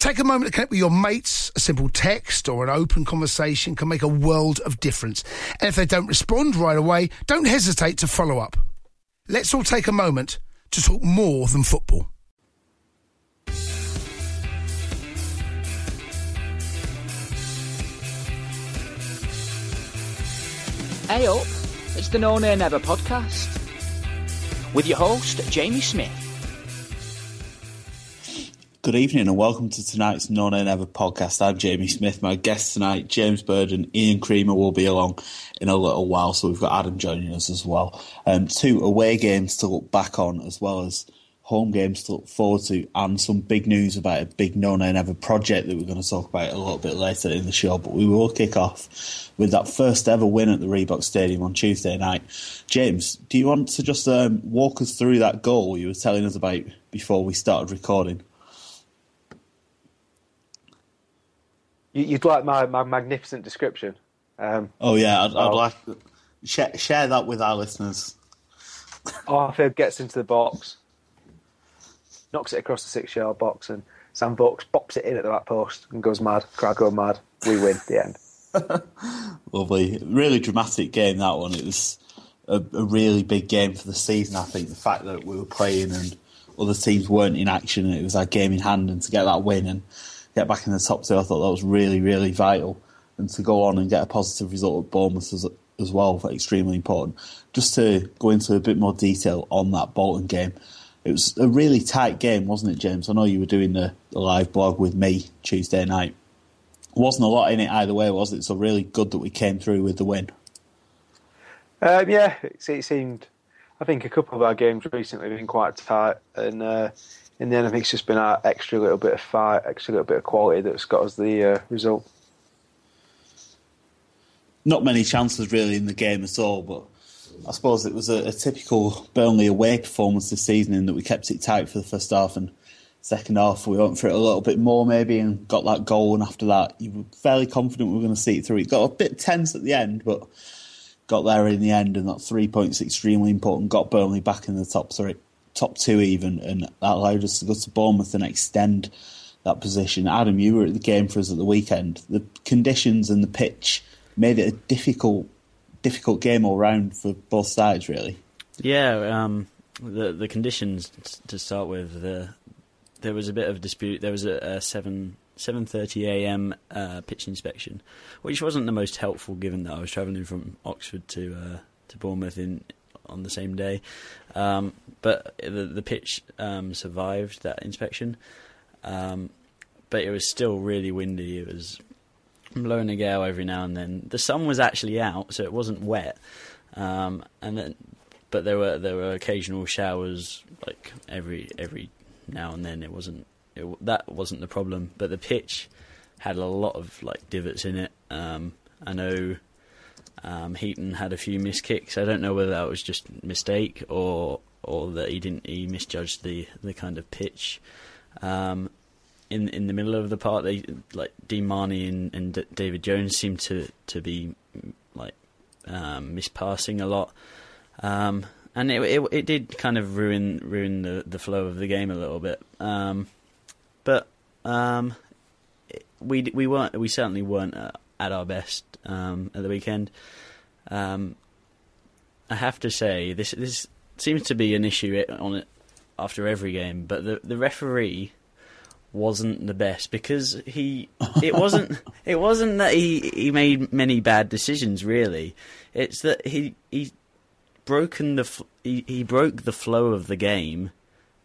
Take a moment to connect with your mates. A simple text or an open conversation can make a world of difference. And if they don't respond right away, don't hesitate to follow up. Let's all take a moment to talk more than football. Hey up, it's the No Nay Never podcast with your host, Jamie Smith. Good evening and welcome to tonight's No Nay Never podcast. I'm Jamie Smith. My guest tonight, James Bird and Ian Creamer, will be along in a little while, so we've got Adam joining us as well. Um, two away games to look back on, as well as home games to look forward to, and some big news about a big No Nay Never project that we're going to talk about a little bit later in the show. But we will kick off with that first ever win at the Reebok Stadium on Tuesday night. James, do you want to just um, walk us through that goal you were telling us about before we started recording? You'd like my, my magnificent description? Um, oh yeah, I'd, I'd like share, share that with our listeners. Arthur gets into the box, knocks it across the six-yard box, and Sam Vokes pops it in at the back post and goes mad. Crowd go mad. We win. at The end. Lovely, really dramatic game that one. It was a, a really big game for the season. I think the fact that we were playing and other teams weren't in action, and it was our game in hand, and to get that win and get back in the top two. I thought that was really, really vital. And to go on and get a positive result at Bournemouth as, as well, extremely important. Just to go into a bit more detail on that Bolton game, it was a really tight game, wasn't it, James? I know you were doing the, the live blog with me Tuesday night. Wasn't a lot in it either way, was it? So really good that we came through with the win. Um, yeah, it, it, seemed. I think a couple of our games recently have been quite tight, and uh, in the end, I think it's just been that extra little bit of fight, extra little bit of quality that's got us the uh, result. Not many chances really in the game at all, but I suppose it was a, a typical Burnley away performance this season in that we kept it tight for the first half and second half we went for it a little bit more maybe and got that goal and after that you were fairly confident we were going to see it through. It got a bit tense at the end, but got there in the end and that three points extremely important. Got Burnley back in the top three top two even, and that allowed us to go to Bournemouth and extend that position. Adam, you were at the game for us at the weekend. The conditions and the pitch made it a difficult, difficult game all round for both sides, really. Yeah, um, the the conditions to start with. The, there was a bit of dispute. There was a, a seven. 7:30 a.m. Uh, pitch inspection, which wasn't the most helpful given that I was travelling from Oxford to uh, to Bournemouth in on the same day. Um, but the, the pitch um, survived that inspection. Um, but it was still really windy. It was blowing a gale every now and then. The sun was actually out, so it wasn't wet. Um, and then, but there were there were occasional showers, like every every now and then. It wasn't it, that wasn't the problem, but the pitch had a lot of like divots in it. Um, I know um, Heaton had a few missed kicks. I don't know whether that was just mistake or or that he didn't he misjudged the the kind of pitch. Um, in in the middle of the part, they like Dean Marney and, and D- David Jones seemed to to be like um, mispassing a lot, um, and it, it, it did kind of ruin ruin the the flow of the game a little bit. Um, but um, we we weren't we certainly weren't at our best um, at the weekend. Um, I have to say this this seems to be an issue on it after every game, but the the referee wasn't the best because he it wasn't it wasn't that he he made many bad decisions really. It's that he he broken the he, he broke the flow of the game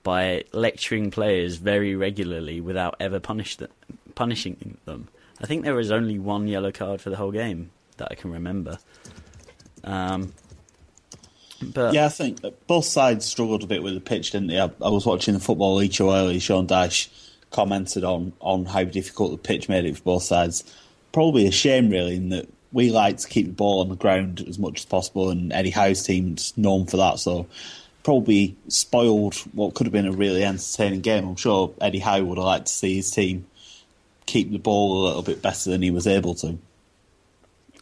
by lecturing players very regularly without ever punish them, punishing them. I think there was only one yellow card for the whole game that I can remember. Um, but yeah, I think both sides struggled a bit with the pitch, didn't they? I, I was watching the football league show earlier. Sean Dyche commented on on how difficult the pitch made it for both sides. Probably a shame, really, in that we like to keep the ball on the ground as much as possible, and Eddie Howe's team's known for that. So probably spoiled what could have been a really entertaining game. I'm sure Eddie Howe would have liked to see his team keep the ball a little bit better than he was able to.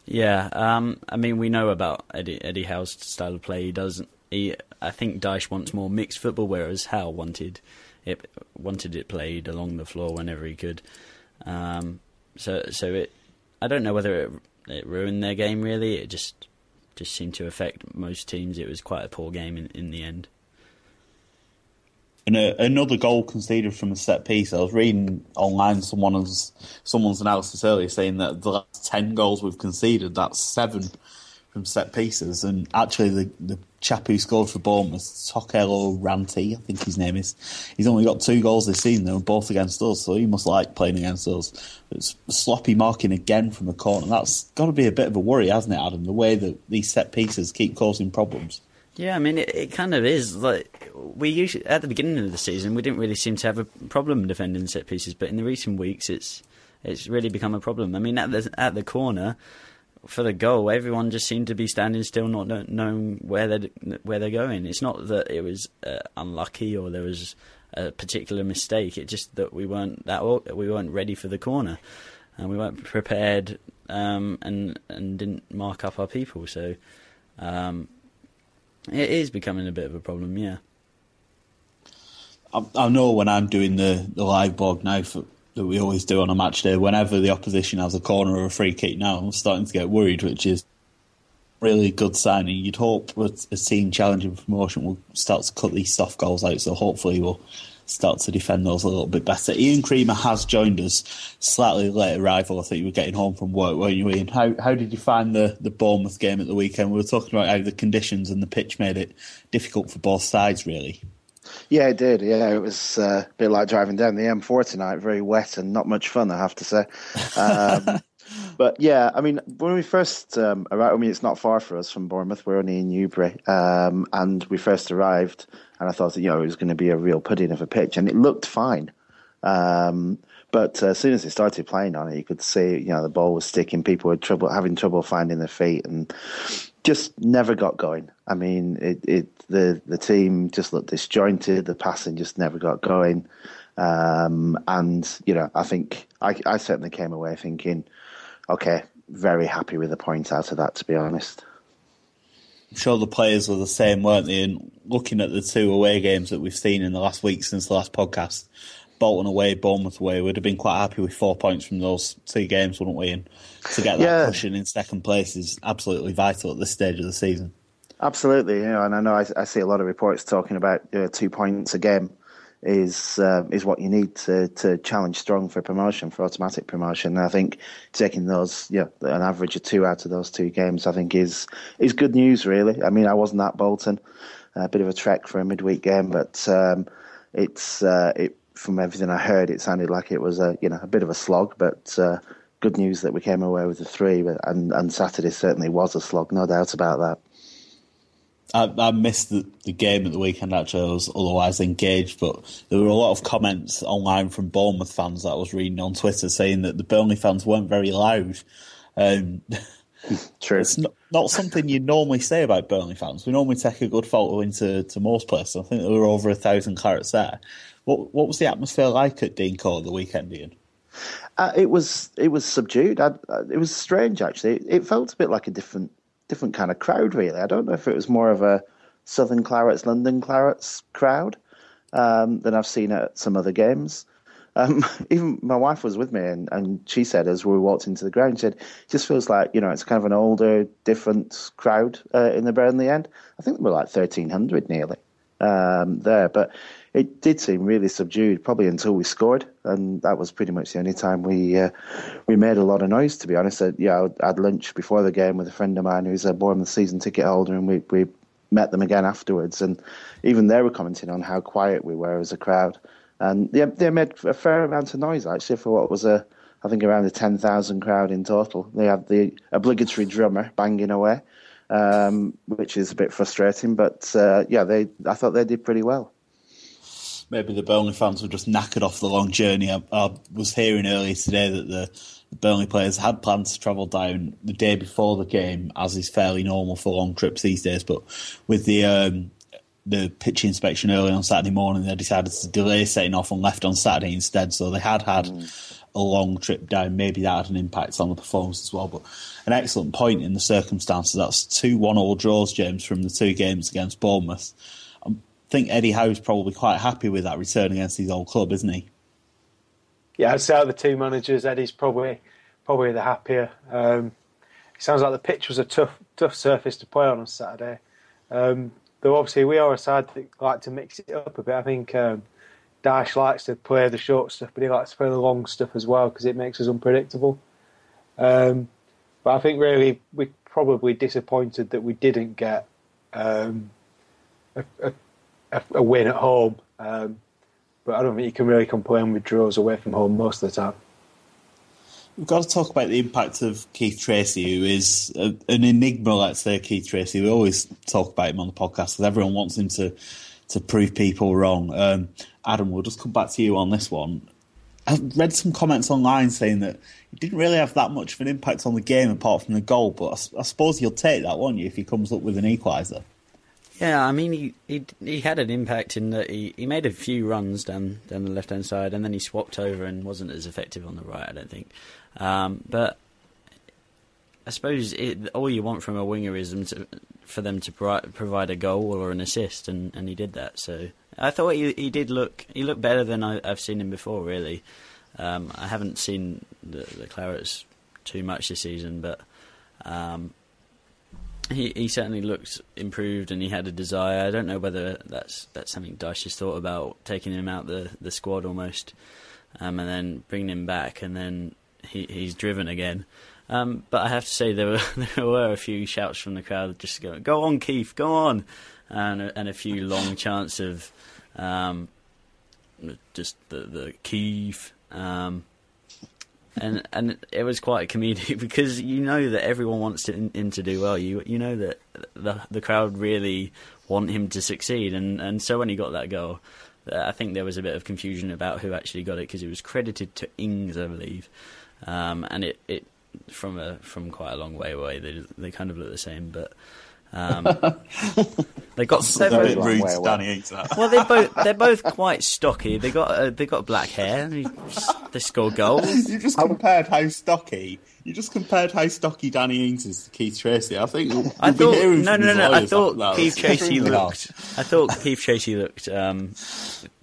Yeah, um, I mean we know about Eddie Eddie Howe's style of play. He doesn't. He, I think Dyche wants more mixed football, whereas Howe wanted it wanted it played along the floor whenever he could. Um, so so it. I don't know whether it it ruined their game really. It just just seemed to affect most teams. It was quite a poor game in, in the end. And a, another goal conceded from a set piece. I was reading online someone's someone's analysis earlier saying that the last ten goals we've conceded, that's seven from set pieces. And actually, the, the chap who scored for Bournemouth, Tokelo Rantie, I think his name is, he's only got two goals this season. They were both against us, so he must like playing against us. It's sloppy marking again from a corner. That's got to be a bit of a worry, hasn't it, Adam? The way that these set pieces keep causing problems. Yeah, I mean, it, it kind of is. Like we usually at the beginning of the season, we didn't really seem to have a problem defending set pieces, but in the recent weeks, it's it's really become a problem. I mean, at the at the corner for the goal, everyone just seemed to be standing still, not knowing where they where they're going. It's not that it was uh, unlucky or there was a particular mistake. It's just that we weren't that we weren't ready for the corner, and we weren't prepared, um, and and didn't mark up our people. So. Um, it is becoming a bit of a problem, yeah. I, I know when I'm doing the, the live blog now for, that we always do on a match day, whenever the opposition has a corner or a free kick now, I'm starting to get worried, which is really good signing. You'd hope a team challenging promotion will start to cut these soft goals out, so hopefully we'll start to defend those a little bit better. Ian Creamer has joined us, slightly late arrival. I think you were getting home from work, weren't you, Ian? How how did you find the, the Bournemouth game at the weekend? We were talking about how the conditions and the pitch made it difficult for both sides, really. Yeah, it did. Yeah, it was uh, a bit like driving down the M4 tonight. Very wet and not much fun, I have to say. Um, but yeah, I mean, when we first um, arrived, I mean, it's not far for us from Bournemouth. We're only in Newbury, um, and we first arrived and I thought that you know it was going to be a real pudding of a pitch, and it looked fine. Um, but uh, as soon as they started playing on it, you could see you know the ball was sticking. People were trouble having trouble finding their feet, and just never got going. I mean, it, it the the team just looked disjointed. The passing just never got going, um, and you know I think I, I certainly came away thinking, okay, very happy with the point out of that. To be honest. I'm sure the players were the same, weren't they? And looking at the two away games that we've seen in the last week since the last podcast, Bolton away, Bournemouth away, we'd have been quite happy with four points from those two games, wouldn't we? And to get that yeah. cushion in second place is absolutely vital at this stage of the season. Absolutely, you know, and I know I, I see a lot of reports talking about uh, two points a game is uh, is what you need to to challenge strong for promotion for automatic promotion. And I think taking those, yeah, an average of two out of those two games, I think is is good news. Really, I mean, I wasn't at Bolton, a bit of a trek for a midweek game, but um, it's uh, it from everything I heard, it sounded like it was a you know a bit of a slog, but. Uh, good news that we came away with the three, and, and Saturday certainly was a slog, no doubt about that. I, I missed the, the, game at the weekend. Actually, I was otherwise engaged, but there were a lot of comments online from Bournemouth fans that I was reading on Twitter saying that the Burnley fans weren't very loud. Um, True. It's not, not, something you normally say about Burnley fans. We normally take a good photo into to most places. I think there were over a thousand clarets there. What what was the atmosphere like at Dean Court the weekend, Ian? Uh, it was it was subdued. I, it was strange actually. It, it felt a bit like a different different kind of crowd, really. I don't know if it was more of a Southern Clarets, London Clarets crowd um, than I've seen at some other games. Um, even my wife was with me, and, and she said as we walked into the ground, she said, "It just feels like you know it's kind of an older, different crowd uh, in the Burnley end. I think were like thirteen hundred nearly um, there, but it did seem really subdued, probably until we scored, and that was pretty much the only time we uh, we made a lot of noise. To be honest, I, yeah, I had lunch before the game with a friend of mine who's a Bournemouth season ticket holder, and we we met them again afterwards, and even they were commenting on how quiet we were as a crowd and they, they made a fair amount of noise actually for what was a I think around a ten thousand crowd in total. They had the obligatory drummer banging away, um, which is a bit frustrating. But uh, yeah, they I thought they did pretty well. Maybe the Burnley fans were just knackered off the long journey. I, I was hearing earlier today that the, the Burnley players had plans to travel down the day before the game, as is fairly normal for long trips these days. But with the um, the pitch inspection early on Saturday morning, they decided to delay setting off and left on Saturday instead. So they had had mm. a long trip down. Maybe that had an impact on the performance as well. But an excellent point in the circumstances. That's two one-all draws, James, from the two games against Bournemouth. Think Eddie Howe's probably quite happy with that return against his old club, isn't he? Yeah, I'd say out of the two managers, Eddie's probably probably the happier. Um, it sounds like the pitch was a tough tough surface to play on on Saturday. Um, though obviously we are a side that like to mix it up a bit. I think um, Dyche likes to play the short stuff, but he likes to play the long stuff as well because it makes us unpredictable. Um, but I think really we're probably disappointed that we didn't get um, a, a, a, win at home. Um, but I don't think you can really complain with draws away from home most of the time. We've got to talk about the impact of Keith Treacy, who is a, an enigma, let's say, Keith Treacy. We always talk about him on the podcast because everyone wants him to, to prove people wrong. Um, Adam, we'll just come back to you on this one. I've read some comments online saying that he didn't really have that much of an impact on the game apart from the goal, but I, I suppose you'll take that, won't you, if he comes up with an equaliser? Yeah, I mean, he, he he had an impact in that he, he made a few runs down down the left hand side, and then he swapped over and wasn't as effective on the right. I don't think. Um, but I suppose it, all you want from a winger is them to, for them to pro- provide a goal or an assist, and, and he did that. So I thought he he did look he looked better than I, have seen him before. Really, um, I haven't seen the, the Clarets too much this season, but um, he he certainly looks improved and he had a desire. I don't know whether that's that's something Dyche has thought about taking him out the the squad almost, um, and then bringing him back, and then he, he's driven again. Um, but I have to say there were there were a few shouts from the crowd just going, "Go on, Keith, go on," and a, and a few long chants of um, just the the Keith. Um, and and it was quite comedic because you know that everyone wants to, him to do well. You you know that the the crowd really want him to succeed, and, and so when he got that goal, I think there was a bit of confusion about who actually got it because it was credited to Ings, I believe um, and it, it from a from quite a long way away they they kind of look the same, but. Um, they got they're both, rude Danny Well, they both they're both quite stocky. They got uh, they got black hair. They score goals. You just compared how stocky. You just compared how stocky Danny Ings is to Keith Treacy. I think we'll, I thought no no no. no. I thought Keith Treacy looked. I thought Keith Treacy looked um,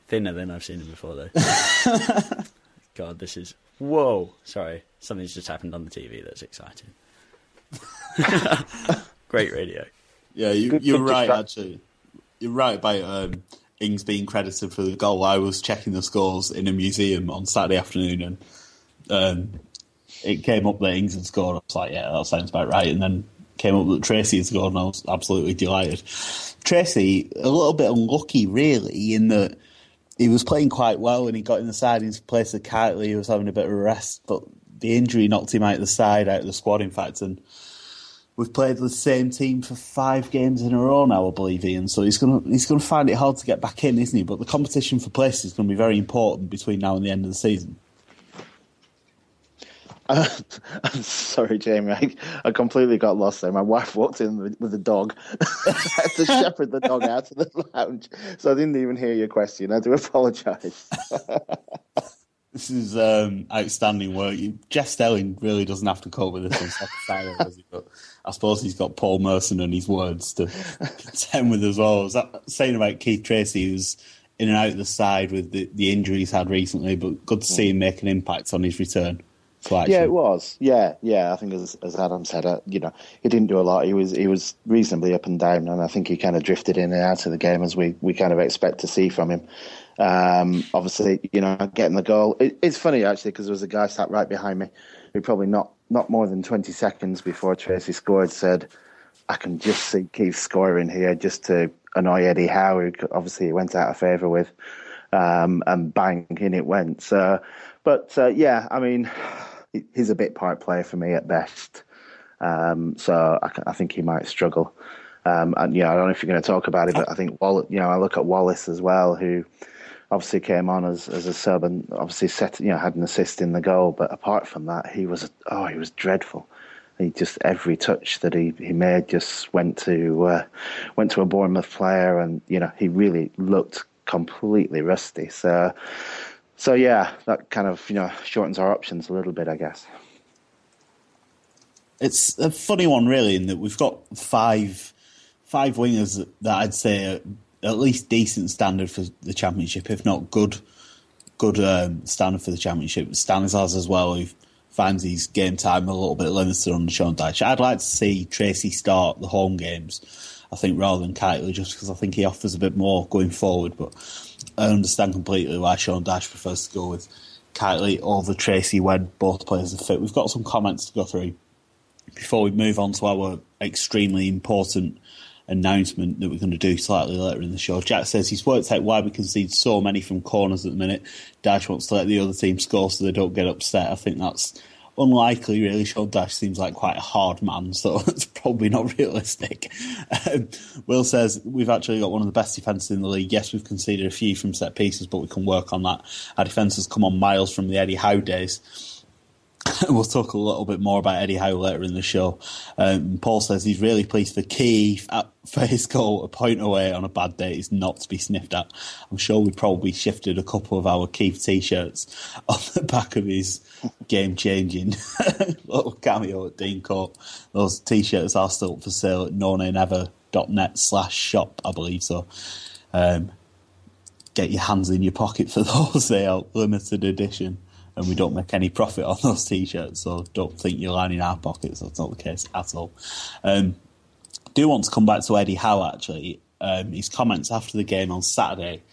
thinner than I've seen him before though. God, this is whoa. Sorry, something's just happened on the TV that's exciting. Great radio. Yeah, you, you're right. Actually, you're right about um, Ings being credited for the goal. I was checking the scores in a museum on Saturday afternoon, and um, it came up that Ings had scored. I was like, yeah, that sounds about right. And then came up that Treacy had scored, and I was absolutely delighted. Treacy, a little bit unlucky, really, in that he was playing quite well and he got in the side in place of Kightly. He was having a bit of a rest, but the injury knocked him out of the side, out of the squad, in fact. And we've played the same team for five games in a row now, I believe, Ian. So he's going to he's to find it hard to get back in, isn't he? But the competition for places is going to be very important between now and the end of the season. I'm sorry, Jamie. I, I completely got lost there. My wife walked in with, with dog. I had to shepherd the dog out of the lounge, so I didn't even hear your question. I do apologise. this is um, outstanding work. Jeff Stelling really doesn't have to cope with this on side, does he? But I suppose he's got Paul Merson and his words to contend with as well. Was that saying about Keith Treacy, who's in and out of the side with the, the injury he's had recently, but good to see him make an impact on his return. Yeah, it was. Yeah, yeah. I think as as Adam said, uh, you know, he didn't do a lot. He was he was reasonably up and down, and I think he kind of drifted in and out of the game as we, we kind of expect to see from him. Um, obviously, you know, getting the goal. It, it's funny actually because there was a guy sat right behind me who probably not not more than twenty seconds before Treacy scored said, "I can just see Keith scoring here just to annoy Eddie Howe, who obviously he went out of favour with." Um, and bang, in it went. So, but uh, yeah, I mean, he's a bit part player for me at best. Um, so I, I, think he might struggle. Um, and yeah, I don't know if you're going to talk about it, but I think Wall- you know I look at Wallace as well, who obviously came on as as a sub and obviously set you know had an assist in the goal. But apart from that, he was oh he was dreadful. He just every touch that he, he made just went to uh, went to a Bournemouth player, and you know he really looked completely rusty. So so yeah, that kind of you know shortens our options a little bit, I guess. It's a funny one, really, in that we've got five five wingers that I'd say at least decent standard for the championship, if not good good um, standard for the championship. Stanislas as well, who finds his game time a little bit limited under Sean Dyche. I'd like to see Treacy start the home games. I think rather than Kightly, just because I think he offers a bit more going forward, but I understand completely why Sean Dyche prefers to go with Kightly over Treacy when both players are fit. We've got some comments to go through before we move on to our extremely important announcement that we're going to do slightly later in the show. Jack says he's worked out why we concede so many from corners at the minute. Dyche wants to let the other team score so they don't get upset. I think that's unlikely, really. Sean Dyche seems like quite a hard man, so it's probably not realistic. Um, Will says we've actually got one of the best defences in the league. Yes, we've conceded a few from set pieces, but we can work on that. Our defence has come on miles from the Eddie Howe days. we'll talk a little bit more about Eddie Howe later in the show. Um, Paul says he's really pleased for Keith for his goal, a point away on a bad day is not to be sniffed at. I'm sure we probably shifted a couple of our Keith t-shirts on the back of his game-changing little cameo at Dean Court. Those t-shirts are still for sale at nonanever.net slash shop, I believe so. Um, get your hands in your pocket for those. They are limited edition and we don't make any profit on those t-shirts. So don't think you're lining our pockets. That's not the case at all. Um, do want to come back to Eddie Howe actually. Um, his comments after the game on Saturday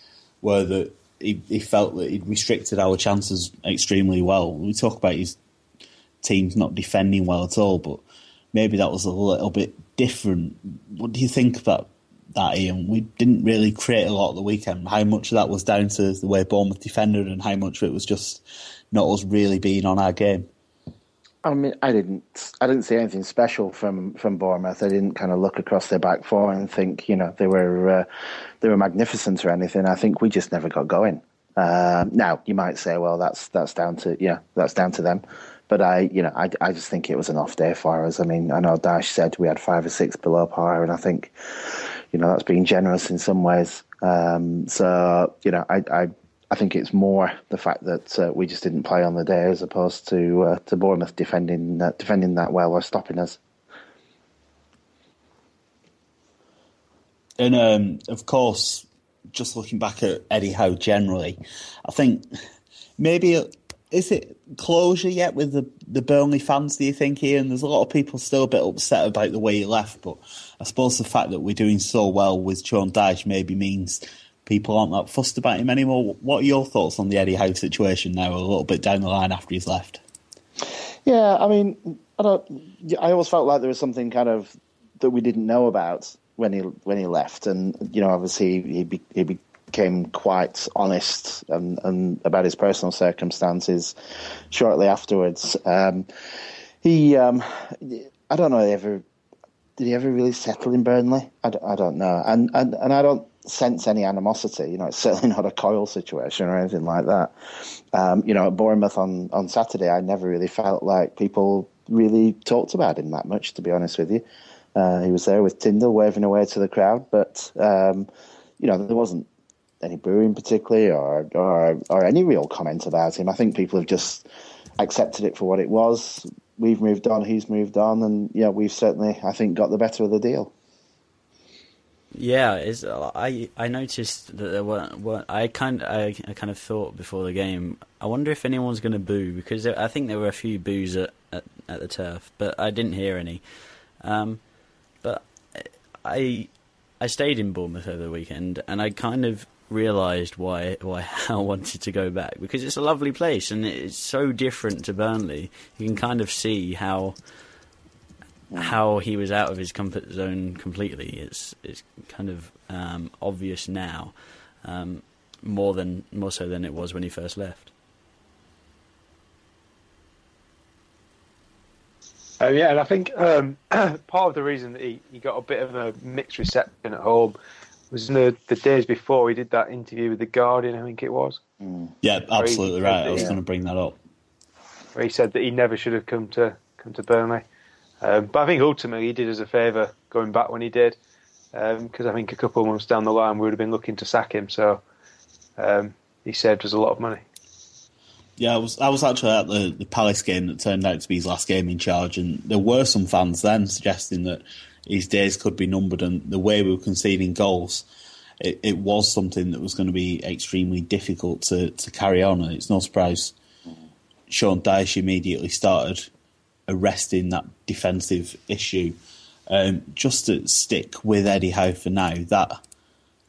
were that he, he, felt that he'd restricted our chances extremely well. We talk about his teams not defending well at all, but maybe that was a little bit different. What do you think about that, Ian? We didn't really create a lot at the weekend. How much of that was down to the way Bournemouth defended, and how much of it was just not us really being on our game. I mean, I didn't, I didn't see anything special from from Bournemouth. I didn't kind of look across their back four and think, you know, they were uh, they were magnificent or anything. I think we just never got going. Uh, now you might say, well, that's that's down to yeah, that's down to them. But I, you know, I, I just think it was an off day for us. I mean, I know Dyche said we had five or six below par, and I think, you know, that's being generous in some ways. Um, so, you know, I, I I think it's more the fact that uh, we just didn't play on the day as opposed to uh, to Bournemouth defending uh, defending that well or stopping us. And um, of course, just looking back at Eddie Howe generally, I think maybe is it closure yet with the the Burnley fans? Do you think, Ian? There's a lot of people still a bit upset about the way he left, but I suppose the fact that we're doing so well with Sean Dyche maybe means people aren't that fussed about him anymore. What are your thoughts on the Eddie Howe situation now, a little bit down the line after he's left? Yeah, I mean, I don't. I always felt like there was something kind of that we didn't know about when he when he left, and you know, obviously he be, he became quite honest and, and about his personal circumstances shortly afterwards. Um, he, um, I don't know, ever did he ever really settle in Burnley? I, I don't know, and and and I don't sense any animosity. You know, it's certainly not a Coyle situation or anything like that. Um, you know, at Bournemouth on, on Saturday, I never really felt like people really talked about him that much, to be honest with you. Uh, he was there with Tindall waving away to the crowd, but, um, you know, there wasn't any booing particularly or, or, or any real comment about him. I think people have just accepted it for what it was. We've moved on, he's moved on, and, yeah, we've certainly, I think, got the better of the deal. Yeah, it's, I I noticed that there weren't. weren't I kind I, I kind of thought before the game. I wonder if anyone's going to boo because there, I think there were a few boos at, at, at the turf, but I didn't hear any. Um, but I I stayed in Bournemouth over the weekend, and I kind of realised why why I wanted to go back because it's a lovely place and it's so different to Burnley. You can kind of see how how he was out of his comfort zone completely. It's it's kind of um, obvious now, um, more than more so than it was when he first left. Uh, yeah, and I think um, part of the reason that he, he got a bit of a mixed reception at home was in the, the days before he did that interview with the Guardian. I think it was. Mm. Yeah, absolutely right. I was yeah. going to bring that up. Where he said that he never should have come to come to Burnley. Um, but I think ultimately he did us a favour going back when he did, because um, I think a couple of months down the line we would have been looking to sack him. So um, he saved us a lot of money. Yeah, I was I was actually at the, the Palace game that turned out to be his last game in charge, and there were some fans then suggesting that his days could be numbered, and the way we were conceding goals, it, it was something that was going to be extremely difficult to, to carry on, and it's no surprise Sean Dyche immediately started arresting that defensive issue. Um, just to stick with Eddie Howe for now, that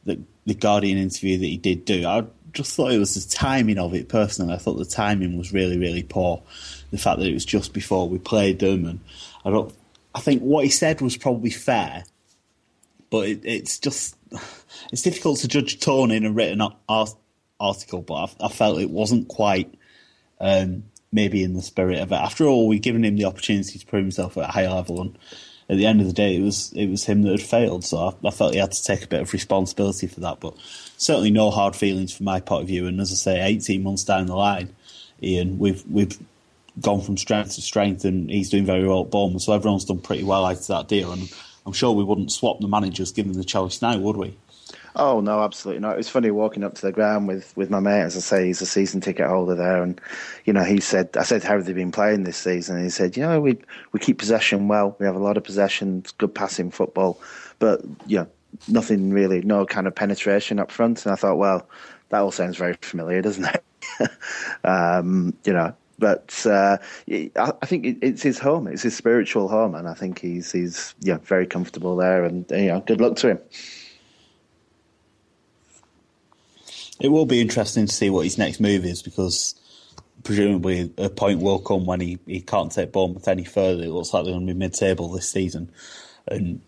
the, the Guardian interview that he did do, I just thought it was the timing of it personally. I thought the timing was really, really poor. The fact that it was just before we played them, and I don't. I think what he said was probably fair, but it, it's just it's difficult to judge tone in a written art, article. But I, I, felt it wasn't quite um, maybe in the spirit of it. After all, we've given him the opportunity to prove himself at a high level, and at the end of the day, it was it was him that had failed. So I, I, felt he had to take a bit of responsibility for that. But certainly no hard feelings from my point of view. And as I say, eighteen months down the line, Ian, we've we've gone from strength to strength, and he's doing very well at Bournemouth. So everyone's done pretty well out of that deal, and I'm sure we wouldn't swap the managers given the choice now, would we? Oh no, absolutely not. It was funny walking up to the ground with, with my mate. As I say, he's a season ticket holder there, and you know, he said, I said, how have they been playing this season? And he said, you know, we we keep possession well. We have a lot of possession, good passing football, but know, nothing really, no kind of penetration up front. And I thought, well, that all sounds very familiar, doesn't it? um, you know, but uh, I think it's his home. It's his spiritual home, and I think he's he's yeah very comfortable there. And you know, good luck to him. It will be interesting to see what his next move is because presumably a point will come when he, he can't take Bournemouth any further. It looks like they're going to be mid-table this season, and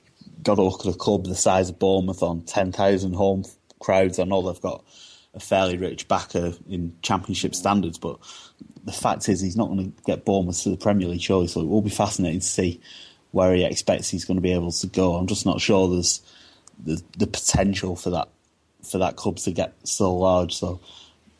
got to look at a club the size of Bournemouth on ten thousand home crowds. I know they've got a fairly rich backer in Championship standards, but the fact is he's not going to get Bournemouth to the Premier League, surely. So it will be fascinating to see where he expects he's going to be able to go. I'm just not sure there's the the potential for that for that club to get so large. So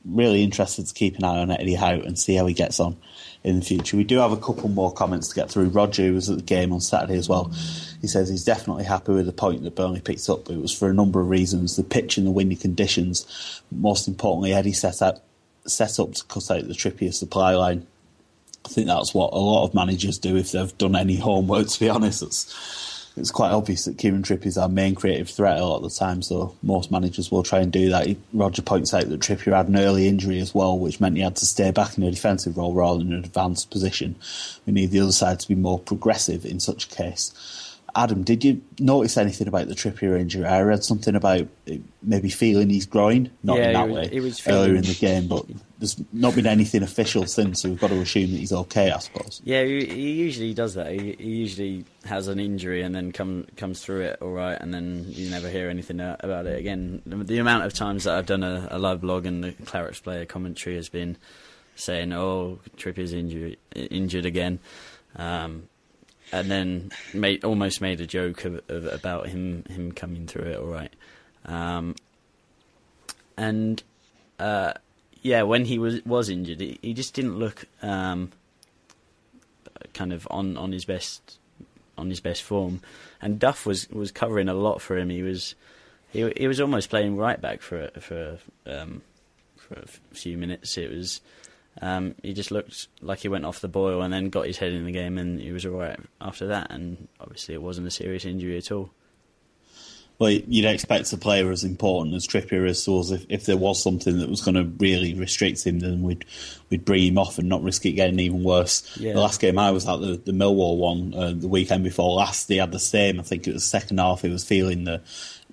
really interested to keep an eye on Eddie Howe and see how he gets on in the future. We do have a couple more comments to get through. Roger was at the game on Saturday as well. He says he's definitely happy with the point that Burnley picked up. It was for a number of reasons: the pitch and the windy conditions. Most importantly, Eddie set up set up to cut out the Trippier supply line. I think that's what a lot of managers do if they've done any homework. To be honest, it's it's quite obvious that Kieran Trippier is our main creative threat a lot of the time, so most managers will try and do that. Roger points out that Trippier had an early injury as well, which meant he had to stay back in a defensive role rather than an advanced position. We need the other side to be more progressive in such a case. Adam, did you notice anything about the Trippier injury? I read something about maybe feeling he's growing, not yeah, in that was, way, was earlier in the game, but there's not been anything official since, so we've got to assume that he's okay, I suppose. Yeah, he, he usually does that. He, he, usually has an injury and then come, comes through it all right, and then you never hear anything about it again. The, the amount of times that I've done a, a live blog and the Clarets player commentary has been saying, "Oh, Trippier's injured, injured again." Um, and then made, almost made a joke of, of, about him him coming through it all right. Um, and uh, yeah, when he was was injured, he, he just didn't look um, kind of on, on his best on his best form. And Duff was, was covering a lot for him. He was he he was almost playing right back for for um, for a few minutes. It was um, he just looked like he went off the boil and then got his head in the game and he was all right after that. And obviously, it wasn't a serious injury at all. Well, you'd expect a player as important as Trippier is, so if, if there was something that was going to really restrict him, then we'd we'd bring him off and not risk it getting even worse. Yeah. The last game I was at, the, the Millwall one, uh, the weekend before last, he had the same. I think it was second half. He was feeling the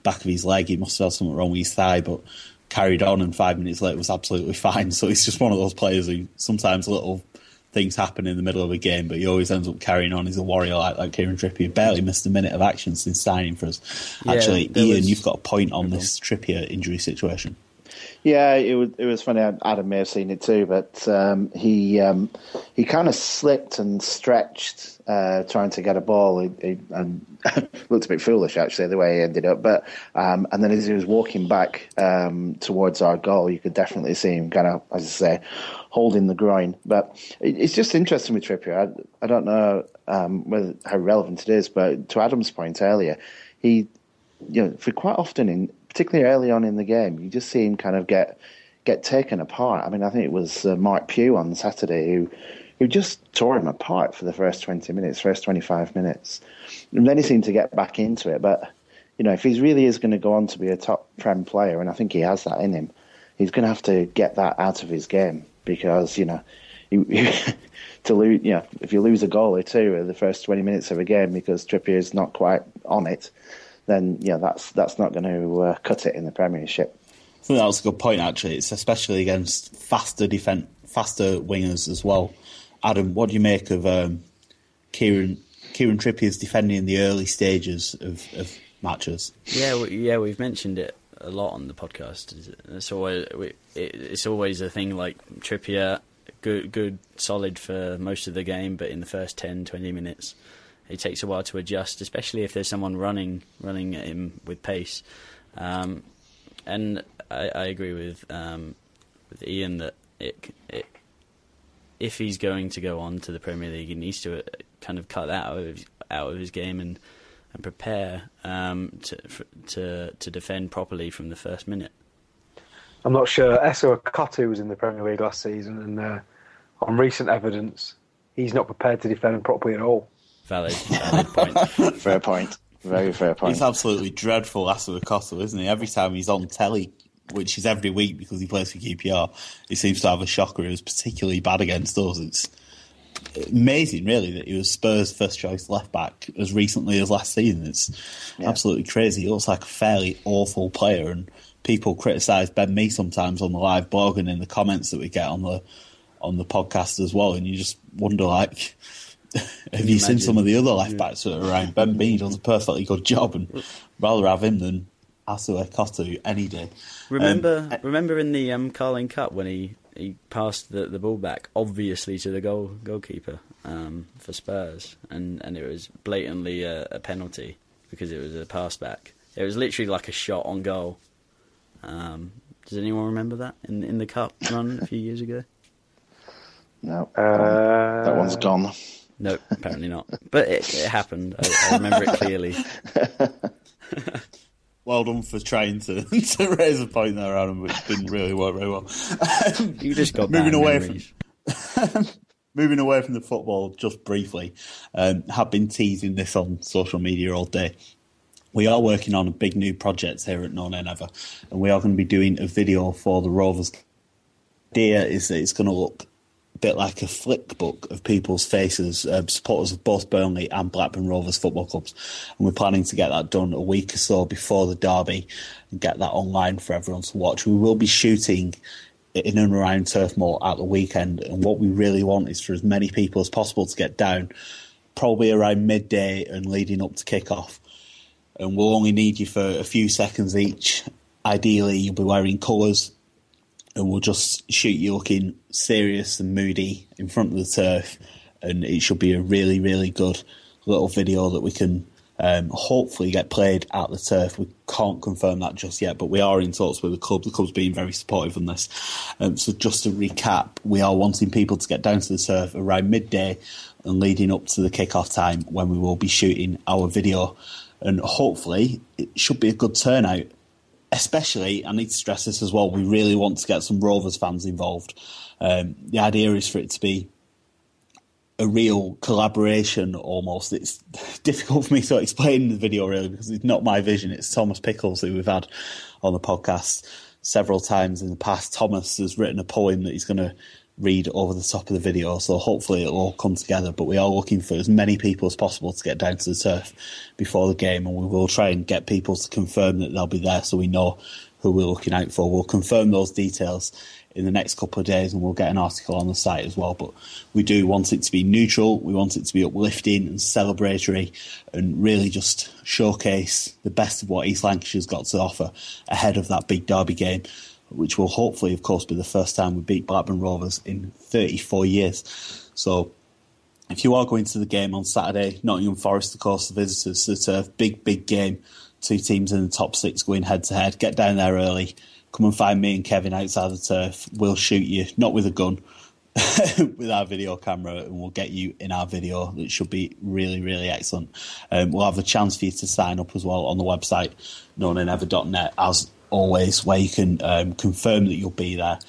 back of his leg. He must have had something wrong with his thigh, but carried on, and five minutes later was absolutely fine. So he's just one of those players who sometimes little things happen in the middle of a game, but he always ends up carrying on. He's a warrior like, like Kieran Trippier. Barely missed a minute of action since signing for us. Yeah, Actually, Ian, was- you've got a point on this Trippier injury situation. Yeah, it was it was funny. Adam may have seen it too, but um, he um, he kind of slipped and stretched uh, trying to get a ball. He, he, and looked a bit foolish actually the way he ended up. But um, and then as he was walking back um, towards our goal, you could definitely see him kind of, as I say, holding the groin. But it, it's just interesting with Trippier. I, I don't know um, whether how relevant it is, but to Adam's point earlier, he you know, for quite often, in particularly early on in the game, you just see him kind of get get taken apart. I mean, I think it was uh, Marc Pugh on Saturday who who just tore him apart for the first twenty minutes, first twenty five minutes, and then he seemed to get back into it. But you know, if he really is going to go on to be a top prem player, and I think he has that in him, he's going to have to get that out of his game because you know. You, to lose, you know, if you lose a goal or two in the first twenty minutes of a game because Trippier is not quite on it, then yeah, that's that's not going to uh, cut it in the Premiership. I think that was a good point, actually. It's especially against faster defense, faster wingers as well. Adam, what do you make of um, Kieran Kieran Trippier's defending in the early stages of, of matches? Yeah, we, yeah, we've mentioned it a lot on the podcast. It's always we, it's always a thing like Trippier, good, good, solid for most of the game, but in the first 10, 20 minutes, it takes a while to adjust, especially if there's someone running running at him with pace. Um, and I, I agree with um, with Ian that it, it if he's going to go on to the Premier League, he needs to uh, kind of cut that out of his, out of his game and and prepare um, to for, to to defend properly from the first minute. I'm not sure. Assou-Ekotto was in the Premier League last season, and uh, on recent evidence, he's not prepared to defend properly at all. Valid, valid point. fair point. Very fair point. He's absolutely dreadful, Assou-Ekotto, isn't he? Every time he's on telly, which is every week because he plays for QPR, he seems to have a shocker. He was particularly bad against us. It's amazing, really, that he was Spurs' first choice left back as recently as last season. It's Yeah. absolutely crazy. He looks like a fairly awful player, and people criticise Ben Mee sometimes on the live blog and in the comments that we get on the on the podcast as well. And you just wonder, like, have you, you seen some of the other left backs that are around? Ben Mee does a perfectly good job, and rather have him than Assou-Ekotto any day. Remember, Um, remember in the um, Carling Cup when he, he passed the, the ball back, obviously to the goal goalkeeper um, for Spurs, and, and it was blatantly a, a penalty because it was a pass back. It was literally like a shot on goal. Um, does anyone remember that in in the cup run a few years ago? no, Uh, that one's gone. No, apparently not. But it, it happened. I, I remember it clearly. Well done for trying to, to raise a point there, Adam, but it didn't really work very well. You just got moving away memories. from moving away from the football just briefly. Um, have been teasing this on social media all day. We are working on a big new project here at No Nay Never, and we are going to be doing a video for the Rovers. The idea is that it's going to look bit like a flick book of people's faces, uh, supporters of both Burnley and Blackburn Rovers football clubs. And we're planning to get that done a week or so before the derby and get that online for everyone to watch. We will be shooting in and around Turf Moor at the weekend, and what we really want is for as many people as possible to get down, probably around midday and leading up to kick-off. And we'll only need you for a few seconds each. Ideally, you'll be wearing colours, and we'll just shoot you looking serious and moody in front of the turf, and it should be a really, really good little video that we can um, hopefully get played at the turf. We can't confirm that just yet, but we are in talks with the club. The club's being very supportive on this. Um, so just to recap, we are wanting people to get down to the turf around midday and leading up to the kick-off time when we will be shooting our video. And hopefully it should be a good turnout especially, I need to stress this as well, we really want to get some Rovers fans involved. Um, the idea is for it to be a real collaboration almost. It's difficult for me to explain in the video really because it's not my vision. It's Thomas Pickles who we've had on the podcast several times in the past. Thomas has written a poem that he's going to read over the top of the video, so hopefully it'll all come together. But we are looking for as many people as possible to get down to the turf before the game, and we will try and get people to confirm that they'll be there so we know who we're looking out for. We'll confirm those details in the next couple of days and we'll get an article on the site as well. But we do want it to be neutral, we want it to be uplifting and celebratory and really just showcase the best of what East Lancashire's got to offer ahead of that big derby game, which will hopefully, of course, be the first time we beat Blackburn Rovers in 34 years. So if you are going to the game on Saturday, Nottingham Forest, of course, the visitors to the turf, big, big game. Two teams in the top six going head to head. Get down there early come and find me and Kevin outside the turf. We'll shoot you, not with a gun, with our video camera, and we'll get you in our video. It should be really, really excellent. Um, we'll have a chance for you to sign up as well on the website, nonaynever.net, as always, where you can um, confirm that you'll be there.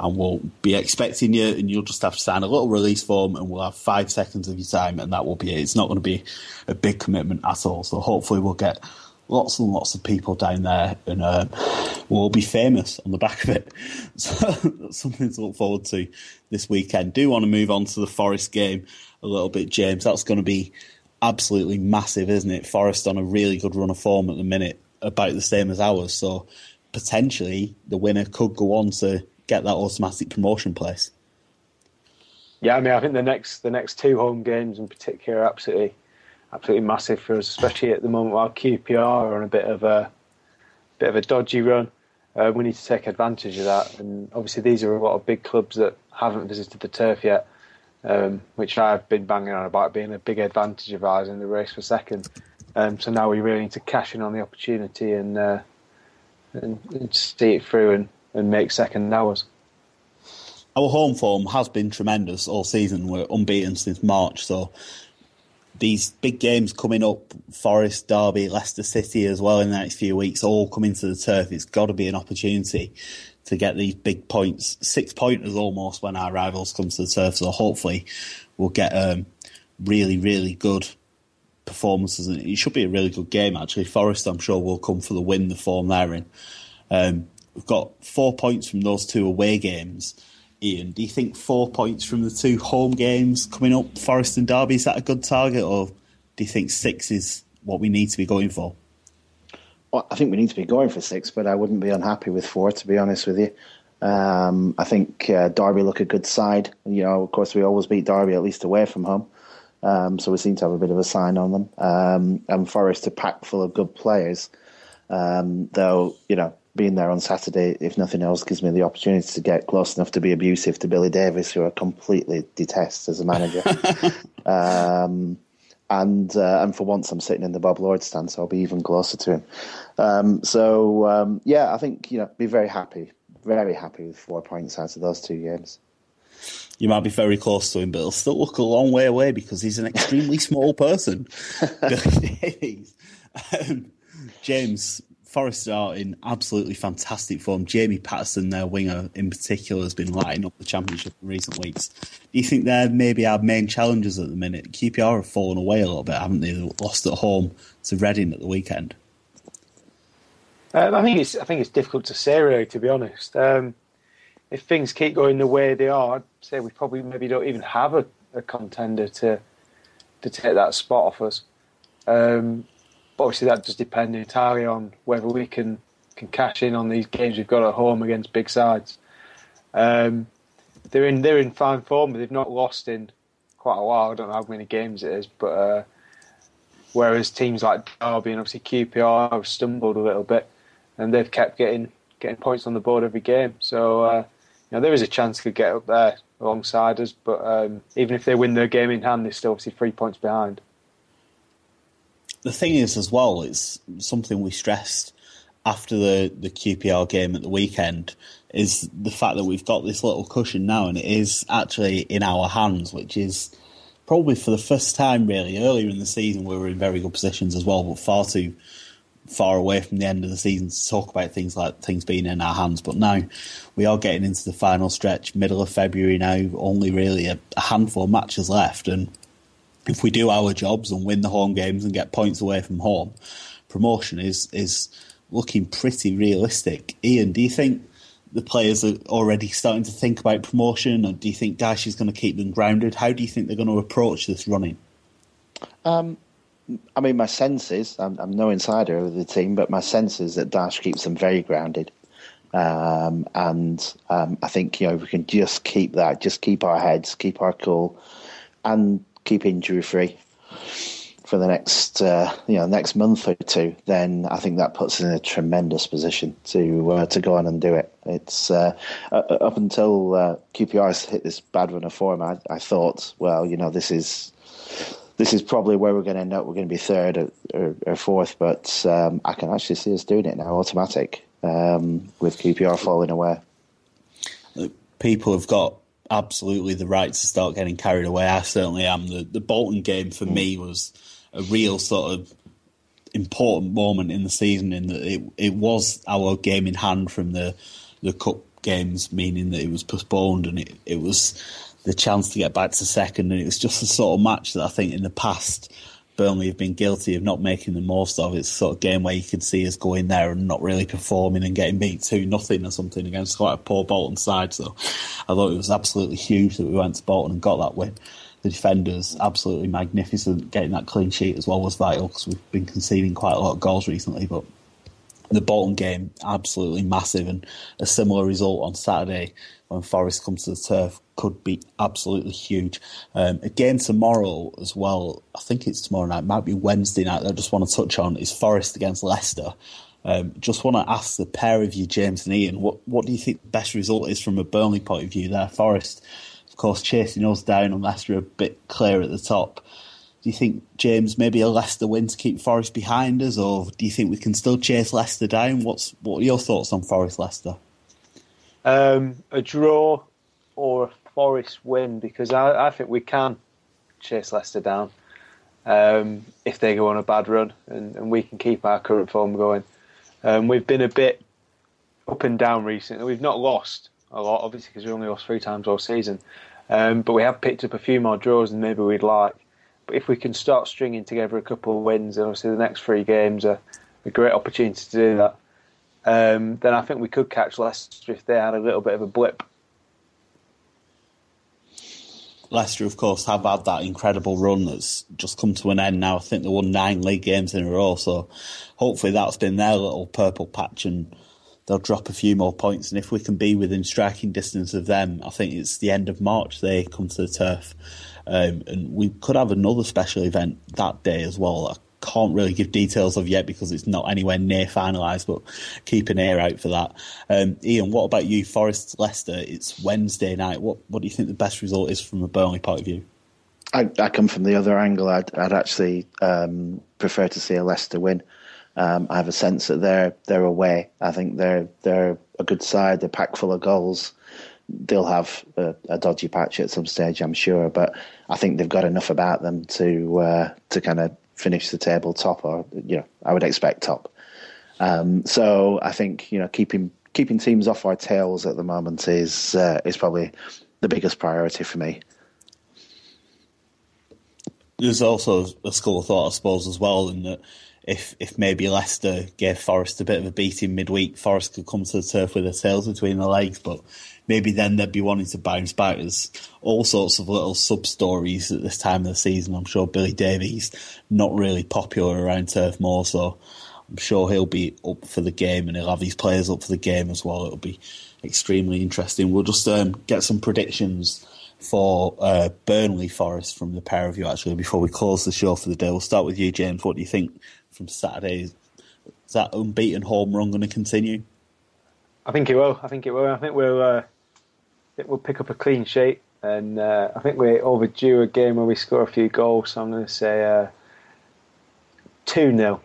And we'll be expecting you, and you'll just have to sign a little release form, and we'll have five seconds of your time, and that will be it. It's not going to be a big commitment at all. So hopefully, we'll get lots and lots of people down there, and uh, we'll be famous on the back of it. So that's something to look forward to this weekend. Do want to move on to the Forest game a little bit, James? That's going to be absolutely massive, isn't it? Forest on a really good run of form at the minute, about the same as ours. So potentially the winner could go on to get that automatic promotion place. Yeah, I mean, I think the next the next two home games in particular are absolutely absolutely massive for us, especially at the moment while QPR are on a bit of a bit of a dodgy run. Uh, we need to take advantage of that, and obviously these are a lot of big clubs that haven't visited the turf yet, um, which I've been banging on about being a big advantage of ours in the race for second. Um, so now we really need to cash in on the opportunity and uh, and, and see it through and, and make second hours. Our home form has been tremendous all season. We're unbeaten since March, so these big games coming up, Forest, Derby, Leicester City as well in the next few weeks, all coming to the turf. It's got to be an opportunity to get these big points, six pointers almost when our rivals come to the turf. So hopefully we'll get um, really, really good performances. And it should be a really good game actually. Forest, I'm sure, will come for the win, the form they're in. Um, we've got four points from those two away games. Ian, do you think four points from the two home games coming up, Forest and Derby, is that a good target, or do you think six is what we need to be going for? Well, I think we need to be going for six, but I wouldn't be unhappy with four, to be honest with you. Um, I think uh, Derby look a good side. You know, of course, we always beat Derby at least away from home, um, so we seem to have a bit of a sign on them. Um, and Forest are packed full of good players, um, though you know being there on Saturday, if nothing else, gives me the opportunity to get close enough to be abusive to Billy Davies, who I completely detest as a manager. um, and uh, and for once, I'm sitting in the Bob Lord stand, so I'll be even closer to him. Um, so um, yeah, I think you know, be very happy, very happy with four points out of those two games. You might be very close to him, but he'll still look a long way away because he's an extremely small person. Um, James, Forest are in absolutely fantastic form. Jamie Paterson, their winger in particular, has been lighting up the championship in recent weeks. Do you think they're maybe our main challengers at the minute? QPR have fallen away a little bit, haven't they? they lost at home to Reading at the weekend. Um, I think it's I think it's difficult to say really, to be honest. Um, if things keep going the way they are, I'd say we probably maybe don't even have a, a contender to to take that spot off us. Um, obviously that does depend entirely on whether we can can cash in on these games we've got at home against big sides. Um, they're in they're in fine form, but they've not lost in quite a while. I don't know how many games it is, but uh, whereas teams like Derby and obviously QPR have stumbled a little bit, and they've kept getting getting points on the board every game. So uh, know there is a chance could get up there alongside us, but um, even if they win their game in hand, they're still obviously three points behind the thing is, as well, it's something we stressed after the, the QPR game at the weekend is the fact that we've got this little cushion now and it is actually in our hands, which is probably for the first time really. Earlier in the season, we were in very good positions as well, but far too far away from the end of the season to talk about things like things being in our hands. But now we are getting into the final stretch, middle of February now, only really a, a handful of matches left. And if we do our jobs and win the home games and get points away from home, promotion is is looking pretty realistic. Ian, do you think the players are already starting to think about promotion, or do you think Dyche is going to keep them grounded? How do you think they're going to approach this running? Um, I mean, my sense is I'm, I'm, no insider of the team, but my sense is that Dyche keeps them very grounded. Um, and um, I think you know if we can just keep that, just keep our heads, keep our cool, and keep injury free for the next uh, you know next month or two, then I think that puts us in a tremendous position to uh, to go on and do it. It's uh, up until uh, QPR's hit this bad run of form, I, I, thought, well, you know, this is this is probably where we're going to end up. We're going to be third or, or, or fourth, but um, I can actually see us doing it now, automatic, um, with QPR falling away. People have got absolutely the right to start getting carried away. I certainly am. The the Bolton game for mm. me was a real sort of important moment in the season in that it it was our game in hand from the the cup games, meaning that it was postponed and it, it was the chance to get back to second and it was just the sort of match that I think in the past Burnley have been guilty of not making the most of. It's sort of game where you could see us going there and not really performing and getting beat two nothing or something against quite a poor Bolton side. So I thought it was absolutely huge that we went to Bolton and got that win the defenders absolutely magnificent. Getting that clean sheet as well was vital because we've been conceding quite a lot of goals recently. But the Bolton game absolutely massive, and a similar result on Saturday when Forest comes to the turf could be absolutely huge. Um, again tomorrow as well. I think it's tomorrow night. Might be Wednesday night. I just want to touch on is Forest against Leicester. Um, just want to ask the pair of you, James and Ian, what what do you think the best result is from a Burnley point of view? There, Forest of course, chasing us down unless Leicester a bit clear at the top. Do you think, James, maybe a Leicester win to keep Forest behind us, or do you think we can still chase Leicester down? What's what are your thoughts on Forest Leicester? Um, a draw or a Forest win because I, I think we can chase Leicester down um, if they go on a bad run and, and, we can keep our current form going. Um, we've been a bit up and down recently. We've not lost, a lot, obviously, because we only lost three times all season. Um, but we have picked up a few more draws than maybe we'd like. If we can start stringing together a couple of wins, and obviously the next three games are a great opportunity to do that, um, then I think we could catch Leicester if they had a little bit of a blip. Leicester, of course, have had that incredible run that's just come to an end now. I think they won nine league games in a row, so hopefully that's been their little purple patch and they'll drop a few more points. And if we can be within striking distance of them, I think it's the end of March they come to the turf. Um, and we could have another special event that day as well. I can't really give details of yet because it's not anywhere near finalised, but keep an ear out for that. Um, Ian, what about you? Forest Leicester, it's Wednesday night. What, what do you think the best result is from a Burnley point of view? I, I come from the other angle. I'd, I'd actually um, prefer to see a Leicester win. Um, I have a sense that they're they're away. I think they're they're a good side. They're packed full of goals. They'll have a, a, dodgy patch at some stage, I'm sure, but I think they've got enough about them to uh, to kind of finish the table top, or you know, I would expect top. Um, so I think you know keeping keeping teams off our tails at the moment is uh, is probably the biggest priority for me. There's also a school of thought, I suppose, as well, in that if if maybe Leicester gave Forest a bit of a beating midweek, Forest could come to the turf with their tails between their legs, but maybe then they'd be wanting to bounce back. There's all sorts of little sub stories at this time of the season. I'm sure Billy Davies not really popular around Turf Moor, so I'm sure he'll be up for the game and he'll have his players up for the game as well. It'll be extremely interesting. We'll just um, get some predictions for uh, Burnley Forest from the pair of you actually before we close the show for the day. We'll start with you, James. What do you think from Saturday. Is that unbeaten home run going to continue? I think it will. I think it will. I think we'll. Uh, think we'll pick up a clean sheet, and uh, I think we're overdue a game where we score a few goals. So I'm going to say uh, two uh, 0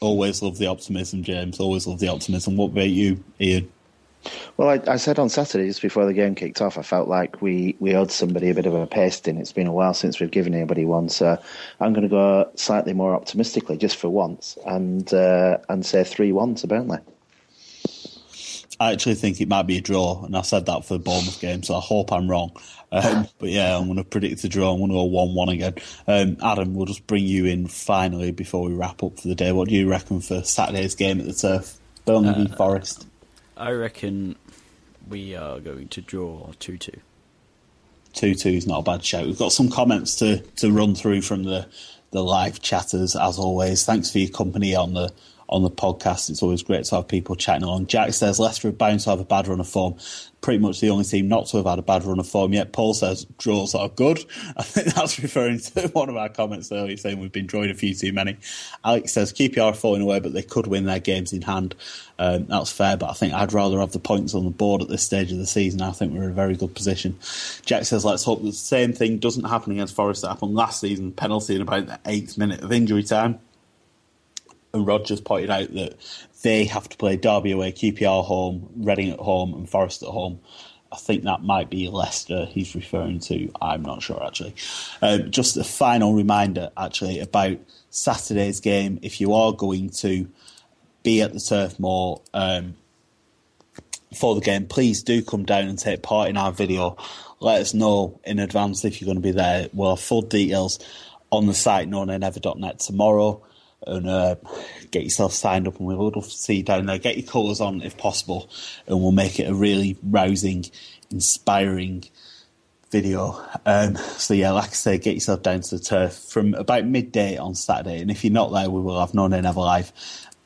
Always love the optimism, James. Always love the optimism. What about you, Ian? Well, I, I, said on Saturday, just before the game kicked off, I felt like we, we owed somebody a bit of a pasting. It's been a while since we've given anybody one, so I'm going to go slightly more optimistically, just for once, and uh, and say three one to Burnley. I actually think it might be a draw, and I said that for the Bournemouth game, so I hope I'm wrong. Um, but yeah, I'm going to predict the draw. I'm going to go one-one again. Um, Adam, we'll just bring you in finally before we wrap up for the day. What do you reckon for Saturday's game at the Turf, Burnley uh, Forest? I reckon we are going to draw two-two. Two-two is not a bad shout. We've got some comments to to run through from the the live chatters as always. Thanks for your company on the on the podcast. It's always great to have people chatting along. Jack says Leicester are bound to have a bad run of form. Pretty much the only team not to have had a bad run of form yet. Paul says draws are good. I think that's referring to one of our comments earlier saying we've been drawing a few too many. Alex says QPR are falling away, but they could win their games in hand. Um, that's fair, but I think I'd rather have the points on the board at this stage of the season. I think we're in a very good position. Jack says, let's hope the same thing doesn't happen against Forest that happened last season. Penalty in about the eighth minute of injury time and Rogers pointed out that they have to play Derby away, QPR home, Reading at home, and Forest at home. I think that might be Leicester he's referring to. I'm not sure actually. Um, just a final reminder actually about Saturday's game. If you are going to be at the Turf Moor um, for the game, please do come down and take part in our video. Let us know in advance if you're going to be there. We'll have full details on the site nonaynever.net tomorrow and uh, get yourself signed up, and we'll love to see you down there. Get your colours on if possible, and we'll make it a really rousing, inspiring video. Um, so yeah, like I say, get yourself down to the turf from about midday on Saturday, and if you're not there, we will have No Nay Never live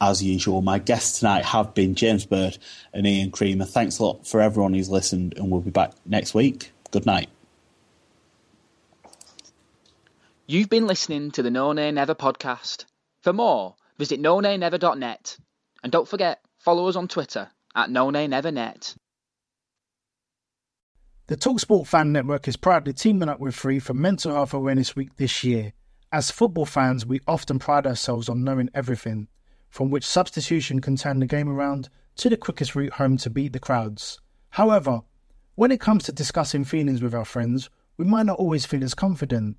as usual. My guests tonight have been James Bird and Ian Creamer. Thanks a lot for everyone who's listened, and we'll be back next week. Good night. You've been listening to the No Nay Never podcast. For more, visit nonaynever.net. And don't forget, follow us on Twitter at nonaynevernet. The Talksport Fan Network is proudly teaming up with Free for Mental Health Awareness Week this year. As football fans, we often pride ourselves on knowing everything, from which substitution can turn the game around to the quickest route home to beat the crowds. However, when it comes to discussing feelings with our friends, we might not always feel as confident.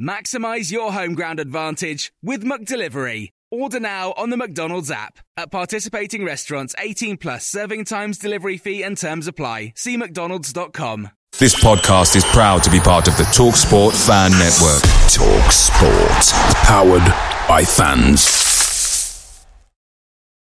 Maximize your home ground advantage with McDelivery. Order now on the McDonald's app. At participating restaurants, 18 plus serving times, delivery fee and terms apply. See McDonald's.com. This podcast is proud to be part of the TalkSport Fan Network. TalkSport. Powered by fans.